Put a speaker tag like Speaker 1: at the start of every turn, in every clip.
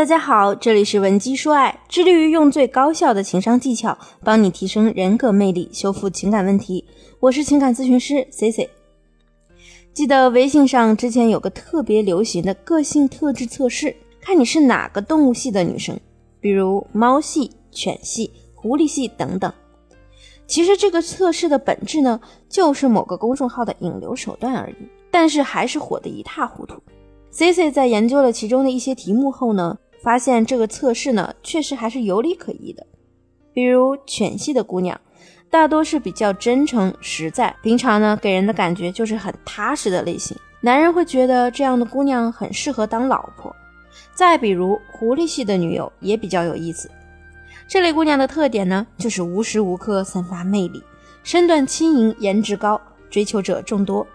Speaker 1: 大家好，这里是文姬说爱，致力于用最高效的情商技巧帮你提升人格魅力，修复情感问题。我是情感咨询师 C C。记得微信上之前有个特别流行的个性特质测试，看你是哪个动物系的女生，比如猫系、犬系、狐狸系等等。其实这个测试的本质呢，就是某个公众号的引流手段而已，但是还是火得一塌糊涂。C C 在研究了其中的一些题目后呢。发现这个测试呢，确实还是有理可依的。比如犬系的姑娘，大多是比较真诚实在，平常呢给人的感觉就是很踏实的类型，男人会觉得这样的姑娘很适合当老婆。再比如狐狸系的女友也比较有意思，这类姑娘的特点呢，就是无时无刻散发魅力，身段轻盈，颜值高，追求者众多。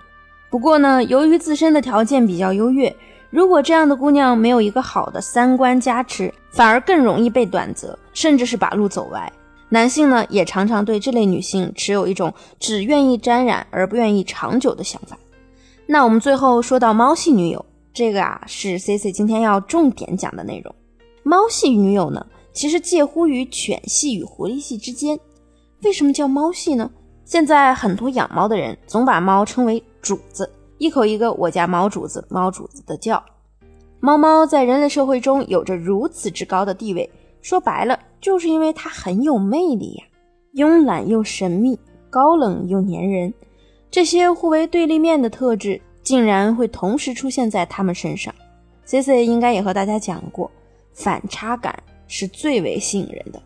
Speaker 1: 不过呢，由于自身的条件比较优越。如果这样的姑娘没有一个好的三观加持，反而更容易被短择，甚至是把路走歪。男性呢，也常常对这类女性持有一种只愿意沾染而不愿意长久的想法。那我们最后说到猫系女友，这个啊是 C C 今天要重点讲的内容。猫系女友呢，其实介乎于犬系与狐狸系之间。为什么叫猫系呢？现在很多养猫的人总把猫称为主子。一口一个我家猫主子，猫主子的叫。猫猫在人类社会中有着如此之高的地位，说白了就是因为它很有魅力呀。慵懒又神秘，高冷又粘人，这些互为对立面的特质，竟然会同时出现在它们身上。C C 应该也和大家讲过，反差感是最为吸引人的。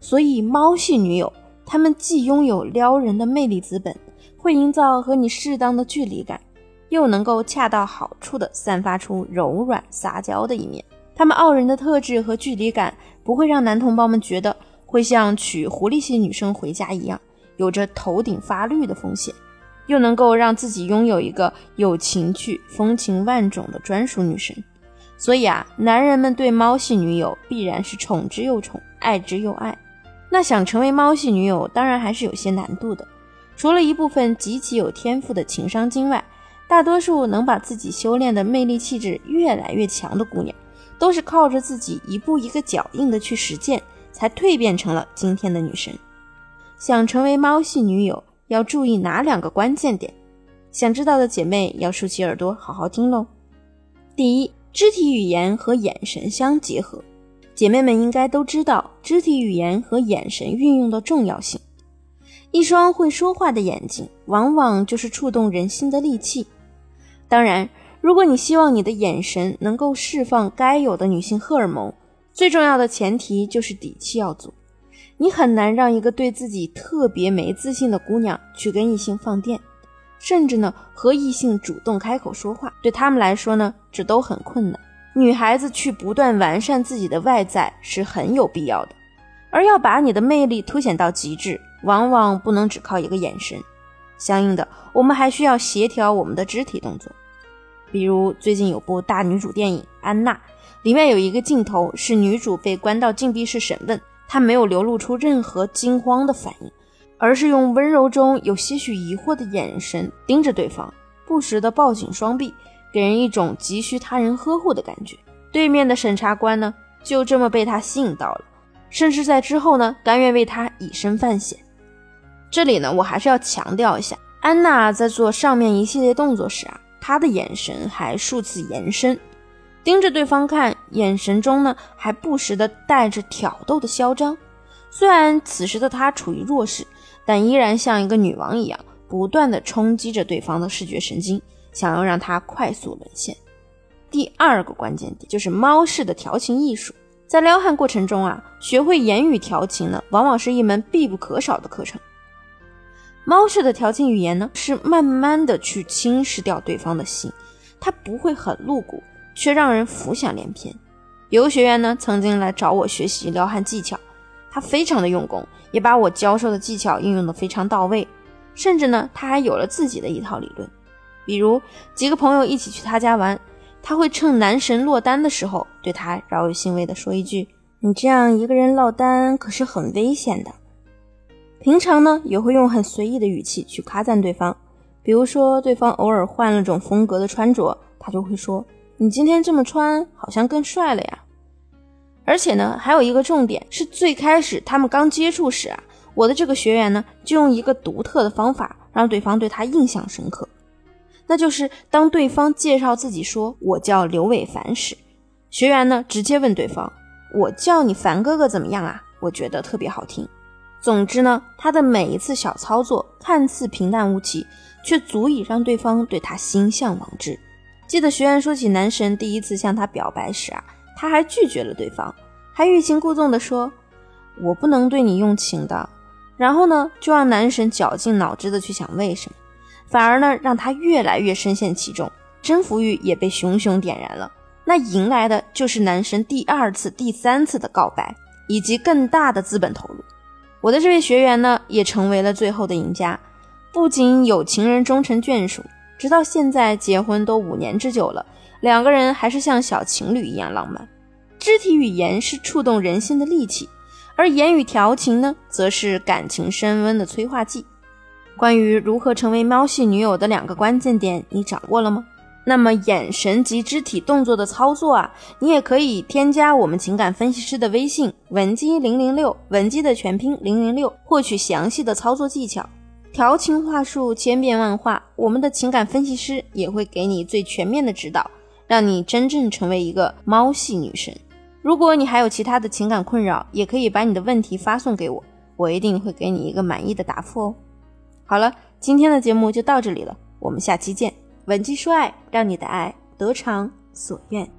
Speaker 1: 所以猫系女友，她们既拥有撩人的魅力资本，会营造和你适当的距离感。又能够恰到好处地散发出柔软撒娇的一面，他们傲人的特质和距离感不会让男同胞们觉得会像娶狐狸系女生回家一样，有着头顶发绿的风险，又能够让自己拥有一个有情趣、风情万种的专属女神。所以啊，男人们对猫系女友必然是宠之又宠，爱之又爱。那想成为猫系女友，当然还是有些难度的，除了一部分极其有天赋的情商精外。大多数能把自己修炼的魅力气质越来越强的姑娘，都是靠着自己一步一个脚印的去实践，才蜕变成了今天的女神。想成为猫系女友，要注意哪两个关键点？想知道的姐妹要竖起耳朵好好听喽。第一，肢体语言和眼神相结合。姐妹们应该都知道肢体语言和眼神运用的重要性。一双会说话的眼睛，往往就是触动人心的利器。当然，如果你希望你的眼神能够释放该有的女性荷尔蒙，最重要的前提就是底气要足。你很难让一个对自己特别没自信的姑娘去跟异性放电，甚至呢和异性主动开口说话，对他们来说呢这都很困难。女孩子去不断完善自己的外在是很有必要的，而要把你的魅力凸显到极致，往往不能只靠一个眼神。相应的，我们还需要协调我们的肢体动作。比如最近有部大女主电影《安娜》，里面有一个镜头是女主被关到禁闭室审问，她没有流露出任何惊慌的反应，而是用温柔中有些许疑惑的眼神盯着对方，不时的抱紧双臂，给人一种急需他人呵护的感觉。对面的审查官呢，就这么被她吸引到了，甚至在之后呢，甘愿为她以身犯险。这里呢，我还是要强调一下，安娜在做上面一系列动作时啊。她的眼神还数次延伸，盯着对方看，眼神中呢还不时的带着挑逗的嚣张。虽然此时的他处于弱势，但依然像一个女王一样，不断的冲击着对方的视觉神经，想要让他快速沦陷。第二个关键点就是猫式的调情艺术，在撩汉过程中啊，学会言语调情呢，往往是一门必不可少的课程。猫式的调情语言呢，是慢慢的去侵蚀掉对方的心，它不会很露骨，却让人浮想联翩。有个学员呢，曾经来找我学习撩汉技巧，他非常的用功，也把我教授的技巧应用的非常到位，甚至呢，他还有了自己的一套理论。比如几个朋友一起去他家玩，他会趁男神落单的时候，对他饶有兴味的说一句：“你这样一个人落单可是很危险的。”平常呢，也会用很随意的语气去夸赞对方，比如说对方偶尔换了种风格的穿着，他就会说：“你今天这么穿，好像更帅了呀。”而且呢，还有一个重点是，最开始他们刚接触时啊，我的这个学员呢，就用一个独特的方法，让对方对他印象深刻。那就是当对方介绍自己说“我叫刘伟凡”时，学员呢直接问对方：“我叫你凡哥哥怎么样啊？”我觉得特别好听。总之呢，他的每一次小操作看似平淡无奇，却足以让对方对他心向往之。记得学员说起男神第一次向他表白时啊，他还拒绝了对方，还欲擒故纵地说：“我不能对你用情的。”然后呢，就让男神绞尽脑汁的去想为什么。反而呢，让他越来越深陷其中，征服欲也被熊熊点燃了。那迎来的就是男神第二次、第三次的告白，以及更大的资本投入。我的这位学员呢，也成为了最后的赢家。不仅有情人终成眷属，直到现在结婚都五年之久了，两个人还是像小情侣一样浪漫。肢体语言是触动人心的利器，而言语调情呢，则是感情升温的催化剂。关于如何成为猫系女友的两个关键点，你掌握了吗？那么眼神及肢体动作的操作啊，你也可以添加我们情感分析师的微信文姬零零六，文姬的全拼零零六，获取详细的操作技巧。调情话术千变万化，我们的情感分析师也会给你最全面的指导，让你真正成为一个猫系女神。如果你还有其他的情感困扰，也可以把你的问题发送给我，我一定会给你一个满意的答复哦。好了，今天的节目就到这里了，我们下期见。文姬说爱，让你的爱得偿所愿。